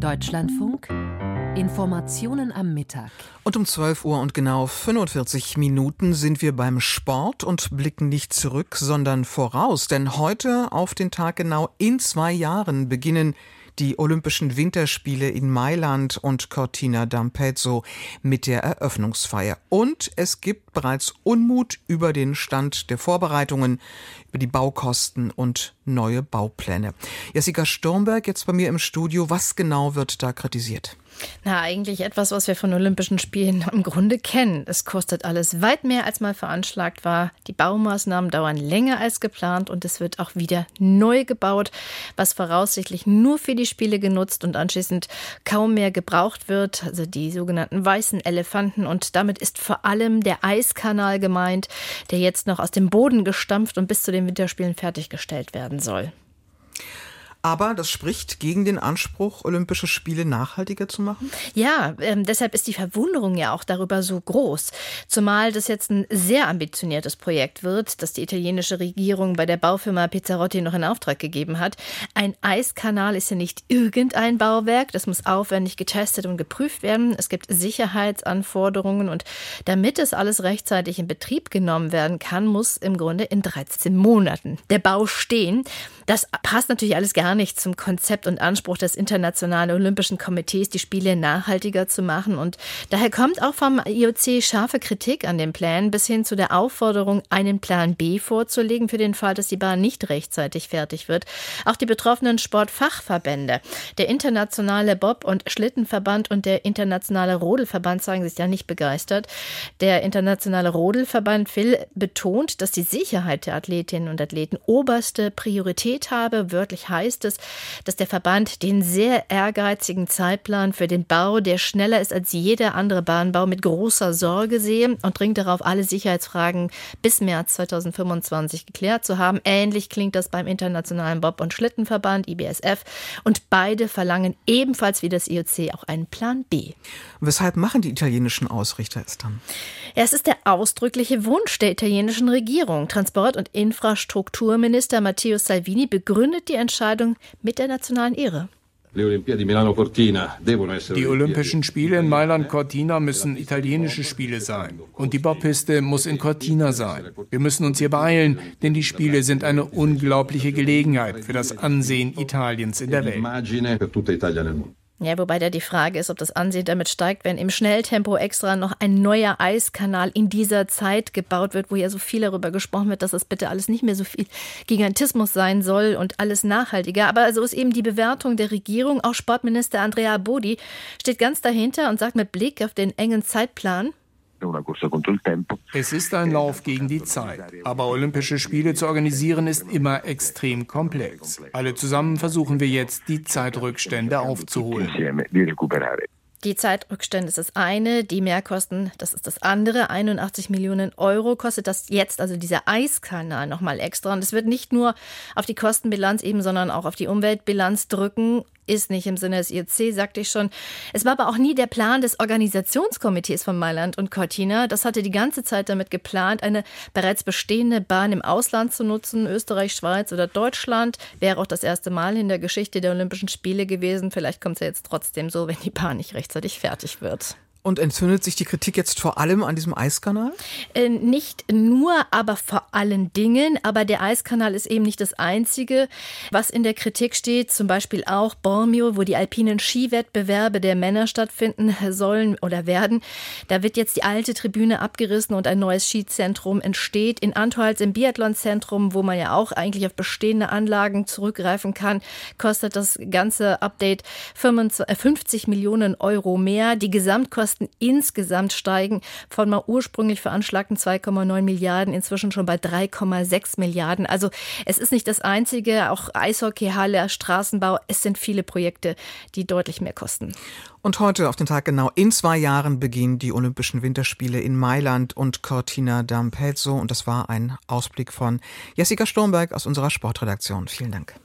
Deutschlandfunk Informationen am Mittag. Und um 12 Uhr und genau 45 Minuten sind wir beim Sport und blicken nicht zurück, sondern voraus. Denn heute auf den Tag genau in zwei Jahren beginnen die Olympischen Winterspiele in Mailand und Cortina d'Ampezzo mit der Eröffnungsfeier. Und es gibt bereits Unmut über den Stand der Vorbereitungen, über die Baukosten und neue Baupläne. Jessica Sturmberg jetzt bei mir im Studio. Was genau wird da kritisiert? Na, eigentlich etwas, was wir von Olympischen Spielen im Grunde kennen. Es kostet alles weit mehr, als mal veranschlagt war. Die Baumaßnahmen dauern länger als geplant und es wird auch wieder neu gebaut, was voraussichtlich nur für die Spiele genutzt und anschließend kaum mehr gebraucht wird. Also die sogenannten weißen Elefanten. Und damit ist vor allem der Eiskanal gemeint, der jetzt noch aus dem Boden gestampft und bis zu den Winterspielen fertiggestellt werden soll. Aber das spricht gegen den Anspruch, Olympische Spiele nachhaltiger zu machen? Ja, ähm, deshalb ist die Verwunderung ja auch darüber so groß. Zumal das jetzt ein sehr ambitioniertes Projekt wird, das die italienische Regierung bei der Baufirma Pizzarotti noch in Auftrag gegeben hat. Ein Eiskanal ist ja nicht irgendein Bauwerk. Das muss aufwendig getestet und geprüft werden. Es gibt Sicherheitsanforderungen und damit es alles rechtzeitig in Betrieb genommen werden kann, muss im Grunde in 13 Monaten der Bau stehen. Das passt natürlich alles gar nicht zum Konzept und Anspruch des Internationalen Olympischen Komitees, die Spiele nachhaltiger zu machen. Und daher kommt auch vom IOC scharfe Kritik an den Plänen bis hin zu der Aufforderung, einen Plan B vorzulegen für den Fall, dass die Bahn nicht rechtzeitig fertig wird. Auch die betroffenen Sportfachverbände, der Internationale Bob- und Schlittenverband und der Internationale Rodelverband zeigen sich ja nicht begeistert. Der Internationale Rodelverband will betont, dass die Sicherheit der Athletinnen und Athleten oberste Priorität habe. Wörtlich heißt es, dass der Verband den sehr ehrgeizigen Zeitplan für den Bau, der schneller ist als jeder andere Bahnbau, mit großer Sorge sehe und dringt darauf, alle Sicherheitsfragen bis März 2025 geklärt zu haben. Ähnlich klingt das beim Internationalen Bob- und Schlittenverband IBSF und beide verlangen ebenfalls wie das IOC auch einen Plan B. Weshalb machen die italienischen Ausrichter es dann? Ja, es ist der ausdrückliche Wunsch der italienischen Regierung. Transport- und Infrastrukturminister Matteo Salvini begründet die Entscheidung mit der nationalen Ehre. Die Olympischen Spiele in Mailand-Cortina müssen italienische Spiele sein. Und die Baupiste muss in Cortina sein. Wir müssen uns hier beeilen, denn die Spiele sind eine unglaubliche Gelegenheit für das Ansehen Italiens in der Welt. Ja, wobei da die Frage ist, ob das Ansehen damit steigt, wenn im Schnelltempo extra noch ein neuer Eiskanal in dieser Zeit gebaut wird, wo ja so viel darüber gesprochen wird, dass das bitte alles nicht mehr so viel Gigantismus sein soll und alles nachhaltiger. Aber so ist eben die Bewertung der Regierung. Auch Sportminister Andrea Bodi steht ganz dahinter und sagt mit Blick auf den engen Zeitplan, es ist ein Lauf gegen die Zeit, aber Olympische Spiele zu organisieren ist immer extrem komplex. Alle zusammen versuchen wir jetzt, die Zeitrückstände aufzuholen. Die Zeitrückstände ist das eine, die Mehrkosten, das ist das andere. 81 Millionen Euro kostet das jetzt, also dieser Eiskanal nochmal extra. Und es wird nicht nur auf die Kostenbilanz eben, sondern auch auf die Umweltbilanz drücken ist nicht im Sinne des IOC, sagte ich schon. Es war aber auch nie der Plan des Organisationskomitees von Mailand und Cortina. Das hatte die ganze Zeit damit geplant, eine bereits bestehende Bahn im Ausland zu nutzen, Österreich, Schweiz oder Deutschland. Wäre auch das erste Mal in der Geschichte der Olympischen Spiele gewesen. Vielleicht kommt es ja jetzt trotzdem so, wenn die Bahn nicht rechtzeitig fertig wird. Und entzündet sich die Kritik jetzt vor allem an diesem Eiskanal? Äh, nicht nur, aber vor allen Dingen. Aber der Eiskanal ist eben nicht das Einzige, was in der Kritik steht. Zum Beispiel auch Bormio, wo die alpinen Skiwettbewerbe der Männer stattfinden sollen oder werden. Da wird jetzt die alte Tribüne abgerissen und ein neues Skizentrum entsteht. In Antholz im Biathlonzentrum, wo man ja auch eigentlich auf bestehende Anlagen zurückgreifen kann, kostet das ganze Update 50 äh, Millionen Euro mehr. Die Gesamtkosten Kosten insgesamt steigen von mal ursprünglich veranschlagten 2,9 Milliarden inzwischen schon bei 3,6 Milliarden. Also es ist nicht das einzige, auch Eishockeyhalle, Straßenbau, es sind viele Projekte, die deutlich mehr kosten. Und heute auf den Tag genau in zwei Jahren beginnen die Olympischen Winterspiele in Mailand und Cortina d'Ampezzo und das war ein Ausblick von Jessica Sturmberg aus unserer Sportredaktion. Vielen Dank.